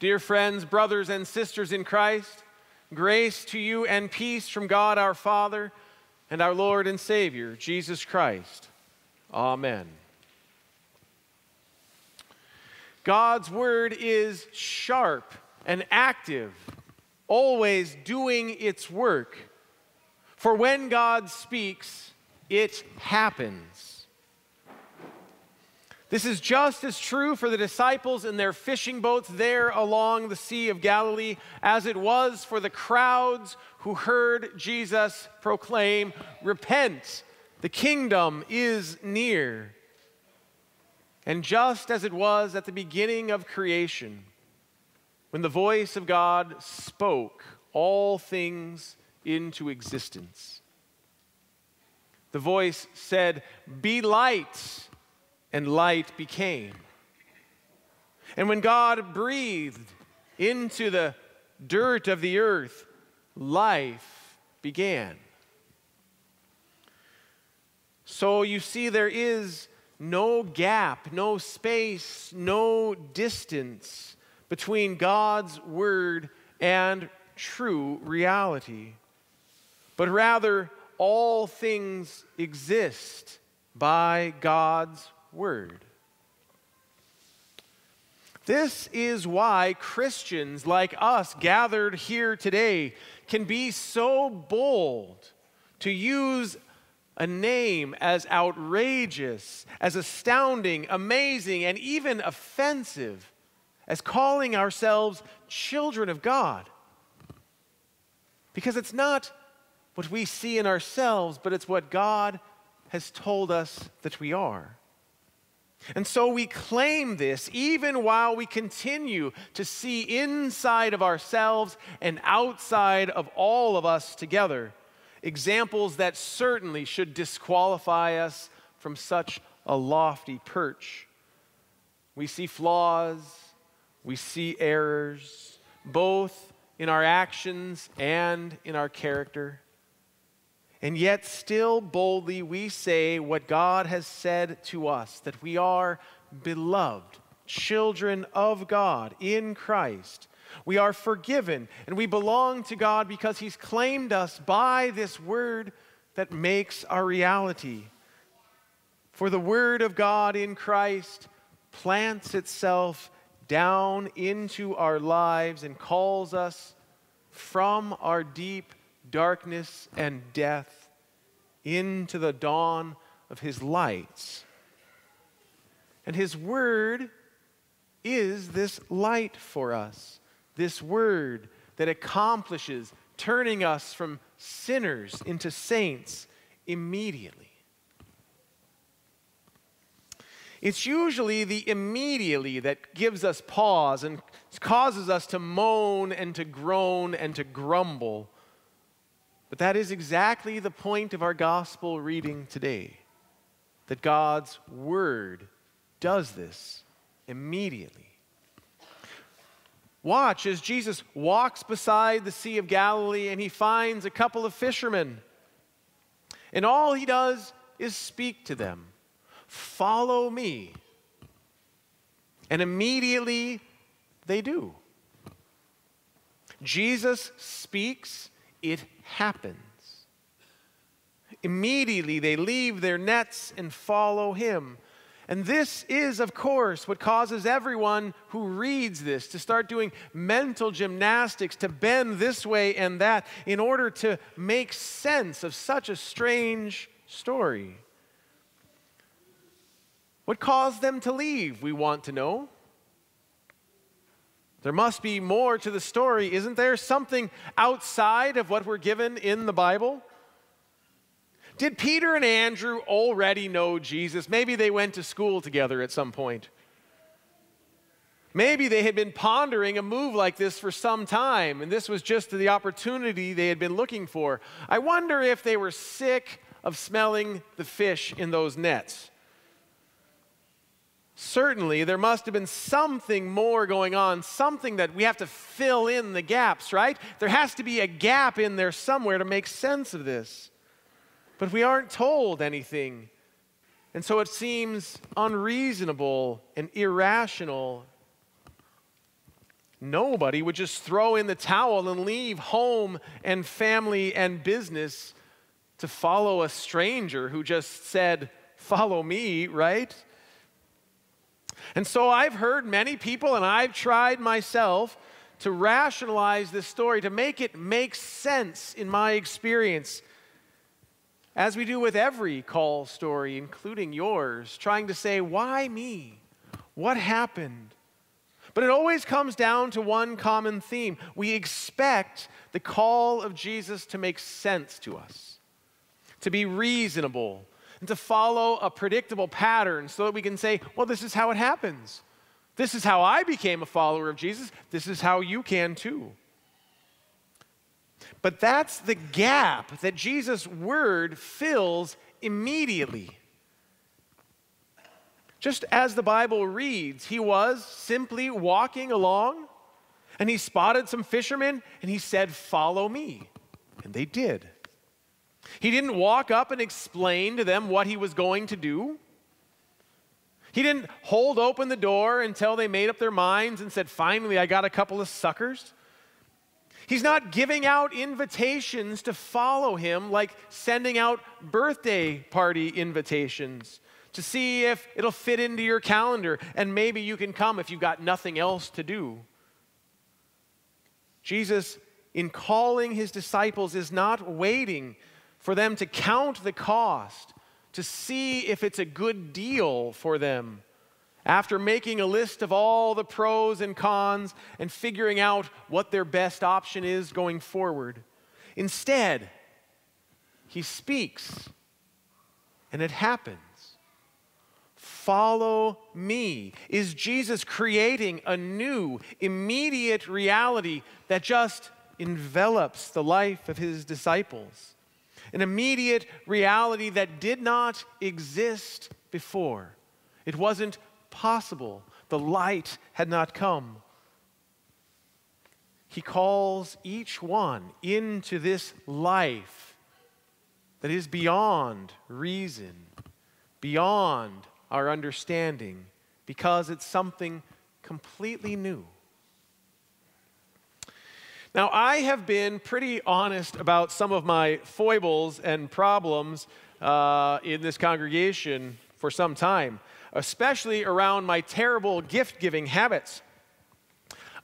Dear friends, brothers, and sisters in Christ, grace to you and peace from God our Father and our Lord and Savior, Jesus Christ. Amen. God's word is sharp and active, always doing its work. For when God speaks, it happens. This is just as true for the disciples in their fishing boats there along the Sea of Galilee as it was for the crowds who heard Jesus proclaim, Repent, the kingdom is near. And just as it was at the beginning of creation, when the voice of God spoke all things into existence, the voice said, Be light and light became. And when God breathed into the dirt of the earth, life began. So you see, there is no gap, no space, no distance between God's word and true reality. But rather, all things exist by God's word. This is why Christians like us gathered here today can be so bold to use a name as outrageous, as astounding, amazing, and even offensive as calling ourselves children of God. Because it's not what we see in ourselves, but it's what God has told us that we are. And so we claim this even while we continue to see inside of ourselves and outside of all of us together examples that certainly should disqualify us from such a lofty perch. We see flaws, we see errors, both in our actions and in our character. And yet, still boldly, we say what God has said to us that we are beloved, children of God in Christ. We are forgiven, and we belong to God because He's claimed us by this word that makes our reality. For the word of God in Christ plants itself down into our lives and calls us from our deep darkness and death into the dawn of his lights. And his word is this light for us, this word that accomplishes turning us from sinners into saints immediately. It's usually the immediately that gives us pause and causes us to moan and to groan and to grumble but that is exactly the point of our gospel reading today that God's word does this immediately. Watch as Jesus walks beside the Sea of Galilee and he finds a couple of fishermen. And all he does is speak to them Follow me. And immediately they do. Jesus speaks, it happens. Immediately they leave their nets and follow him. And this is, of course, what causes everyone who reads this to start doing mental gymnastics, to bend this way and that in order to make sense of such a strange story. What caused them to leave, we want to know. There must be more to the story, isn't there? Something outside of what we're given in the Bible? Did Peter and Andrew already know Jesus? Maybe they went to school together at some point. Maybe they had been pondering a move like this for some time, and this was just the opportunity they had been looking for. I wonder if they were sick of smelling the fish in those nets certainly there must have been something more going on, something that we have to fill in the gaps, right? There has to be a gap in there somewhere to make sense of this. But we aren't told anything. And so it seems unreasonable and irrational nobody would just throw in the towel and leave home and family and business to follow a stranger who just said, Follow me, right? And so I've heard many people, and I've tried myself to rationalize this story, to make it make sense in my experience, as we do with every call story, including yours, trying to say, Why me? What happened? But it always comes down to one common theme. We expect the call of Jesus to make sense to us, to be reasonable, and to follow a predictable pattern so that we can say, well, this is how it happens. This is how I became a follower of Jesus. This is how you can too. But that's the gap that Jesus' word fills immediately. Just as the Bible reads, he was simply walking along and he spotted some fishermen and he said, Follow me. And they did. He didn't walk up and explain to them what he was going to do. He didn't hold open the door until they made up their minds and said, Finally, I got a couple of suckers. He's not giving out invitations to follow him like sending out birthday party invitations to see if it'll fit into your calendar and maybe you can come if you've got nothing else to do. Jesus, in calling his disciples, is not waiting for them to count the cost, to see if it's a good deal for them. After making a list of all the pros and cons and figuring out what their best option is going forward, instead, he speaks and it happens. Follow me. Is Jesus creating a new, immediate reality that just envelops the life of his disciples? An immediate reality that did not exist before. It wasn't possible. The light had not come. He calls each one into this life that is beyond reason, beyond our understanding, because it's something completely new. Now, I have been pretty honest about some of my foibles and problems uh, in this congregation for some time, especially around my terrible gift giving habits.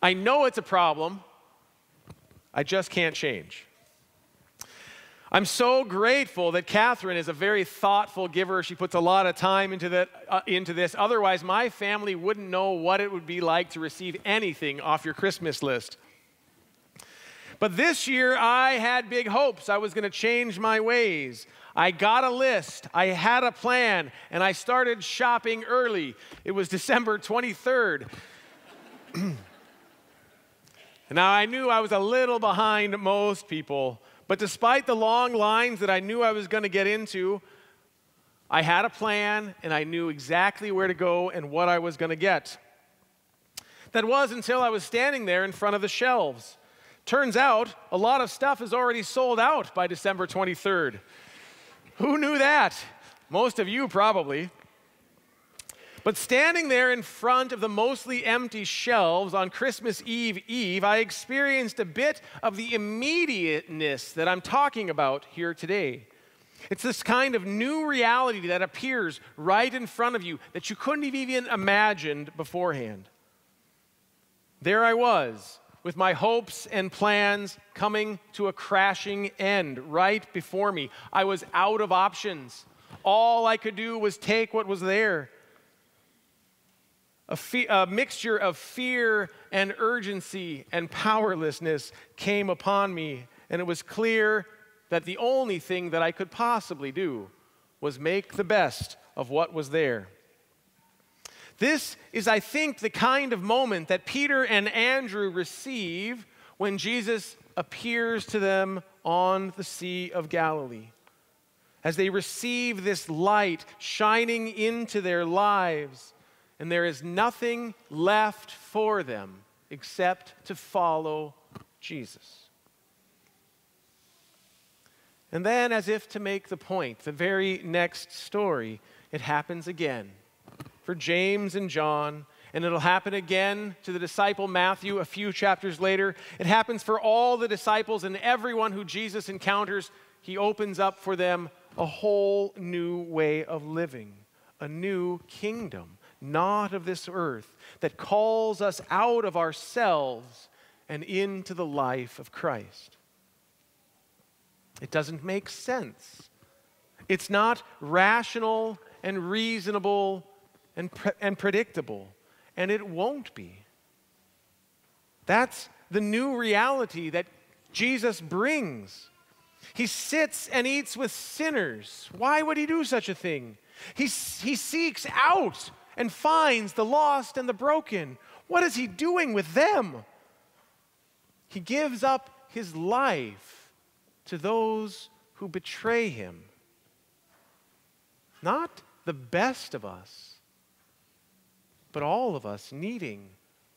I know it's a problem, I just can't change. I'm so grateful that Catherine is a very thoughtful giver. She puts a lot of time into, that, uh, into this. Otherwise, my family wouldn't know what it would be like to receive anything off your Christmas list. But this year, I had big hopes. I was going to change my ways. I got a list, I had a plan, and I started shopping early. It was December 23rd. now, I knew I was a little behind most people, but despite the long lines that I knew I was going to get into, I had a plan and I knew exactly where to go and what I was going to get. That was until I was standing there in front of the shelves. Turns out a lot of stuff is already sold out by December 23rd. Who knew that? Most of you probably. But standing there in front of the mostly empty shelves on Christmas Eve Eve, I experienced a bit of the immediateness that I'm talking about here today. It's this kind of new reality that appears right in front of you that you couldn't have even imagined beforehand. There I was, with my hopes and plans coming to a crashing end right before me. I was out of options. All I could do was take what was there. A, fe- a, mixture of fear and urgency and powerlessness came upon me, and it was clear that the only thing that I could possibly do was make the best of what was there. This is, I think, the kind of moment that Peter and Andrew receive when Jesus appears to them on the Sea of Galilee. As they receive this light shining into their lives, and there is nothing left for them except to follow Jesus. And then, as if to make the point, the very next story, it happens again for James and John and it'll happen again to the disciple Matthew a few chapters later. It happens for all the disciples and everyone who Jesus encounters. He opens up for them a whole new way of living, a new kingdom, not of this earth, that calls us out of ourselves and into the life of Christ. It doesn't make sense. It's not rational and reasonable and, pre- and predictable, and it won't be. That's the new reality that Jesus brings. He sits and eats with sinners. Why would he do such a thing? He, he seeks out and finds the lost and the broken. What is he doing with them? He gives up his life to those who betray him. Not the best of us, but all of us needing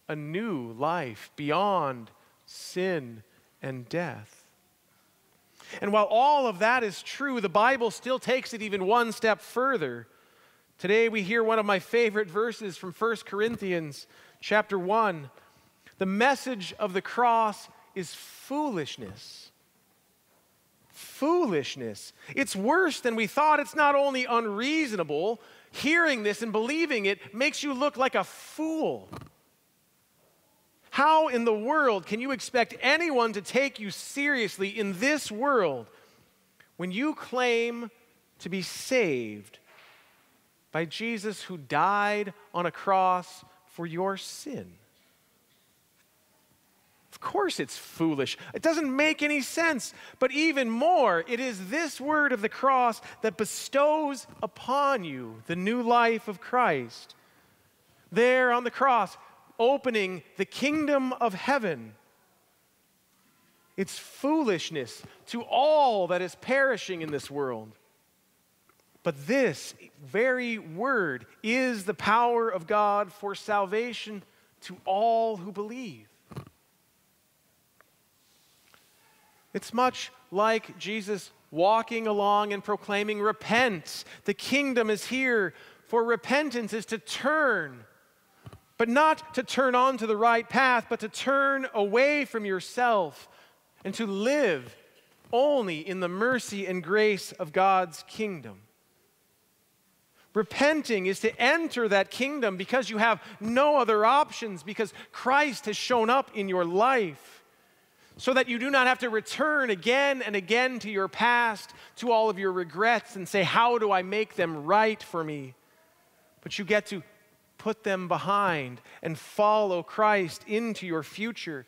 a new life beyond sin and death. And while all of that is true, the Bible still takes it even one step further. Today we hear one of my favorite verses from 1 Corinthians chapter 1. The message of the cross is foolishness foolishness. It's worse than we thought. It's not only unreasonable, hearing this and believing it makes you look like a fool. How in the world can you expect anyone to take you seriously in this world when you claim to be saved by Jesus who died on a cross for your sin? Of course, it's foolish. It doesn't make any sense. But even more, it is this word of the cross that bestows upon you the new life of Christ. There on the cross, opening the kingdom of heaven. It's foolishness to all that is perishing in this world. But this very word is the power of God for salvation to all who believe. It's much like Jesus walking along and proclaiming, Repent, the kingdom is here. For repentance is to turn, but not to turn onto the right path, but to turn away from yourself and to live only in the mercy and grace of God's kingdom. Repenting is to enter that kingdom because you have no other options, because Christ has shown up in your life so that you do not have to return again and again to your past, to all of your regrets, and say, How do I make them right for me? But you get to put them behind and follow Christ into your future.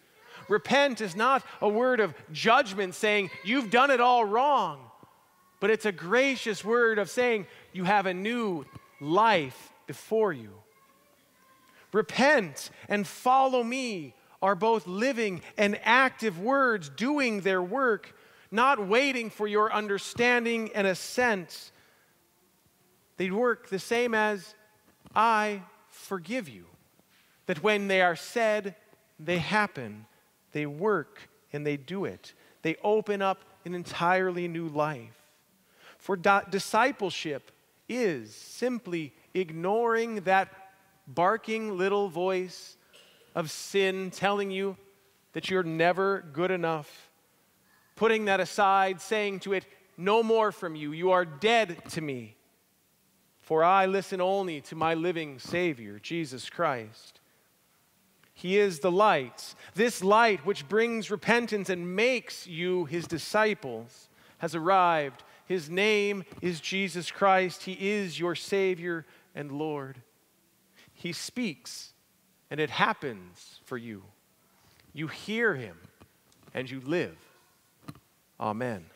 Repent is not a word of judgment saying, You've done it all wrong, but it's a gracious word of saying, You have a new life before you. Repent and follow me are both living and active words doing their work, not waiting for your understanding and assent. They work the same as I forgive you. That when they are said, they happen, they work, and they do it. They open up an entirely new life. For di- discipleship is simply ignoring that barking little voice of sin telling you that you're never good enough, putting that aside, saying to it, No more from you, you are dead to me. For I listen only to my living Savior, Jesus Christ. He is the light. This light, which brings repentance and makes you his disciples, has arrived. His name is Jesus Christ. He is your Savior and Lord. He speaks and it happens for you. You hear him and you live. Amen.